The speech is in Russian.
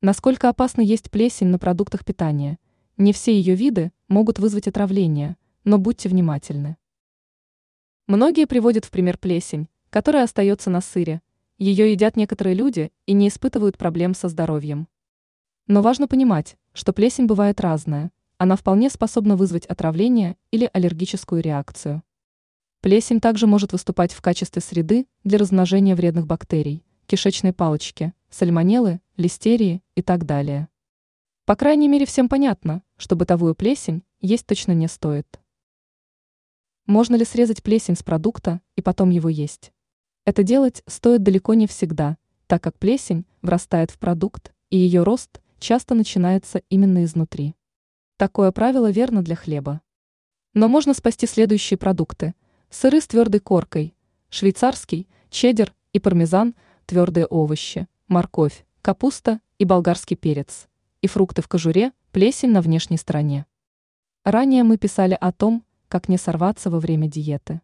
Насколько опасно есть плесень на продуктах питания? Не все ее виды могут вызвать отравление, но будьте внимательны. Многие приводят в пример плесень, которая остается на сыре. Ее едят некоторые люди и не испытывают проблем со здоровьем. Но важно понимать, что плесень бывает разная, она вполне способна вызвать отравление или аллергическую реакцию. Плесень также может выступать в качестве среды для размножения вредных бактерий, кишечной палочки, сальмонеллы, листерии и так далее. По крайней мере, всем понятно, что бытовую плесень есть точно не стоит. Можно ли срезать плесень с продукта и потом его есть? Это делать стоит далеко не всегда, так как плесень врастает в продукт, и ее рост часто начинается именно изнутри. Такое правило верно для хлеба. Но можно спасти следующие продукты. Сыры с твердой коркой, швейцарский, чеддер и пармезан, твердые овощи, морковь, капуста и болгарский перец, и фрукты в кожуре, плесень на внешней стороне. Ранее мы писали о том, как не сорваться во время диеты.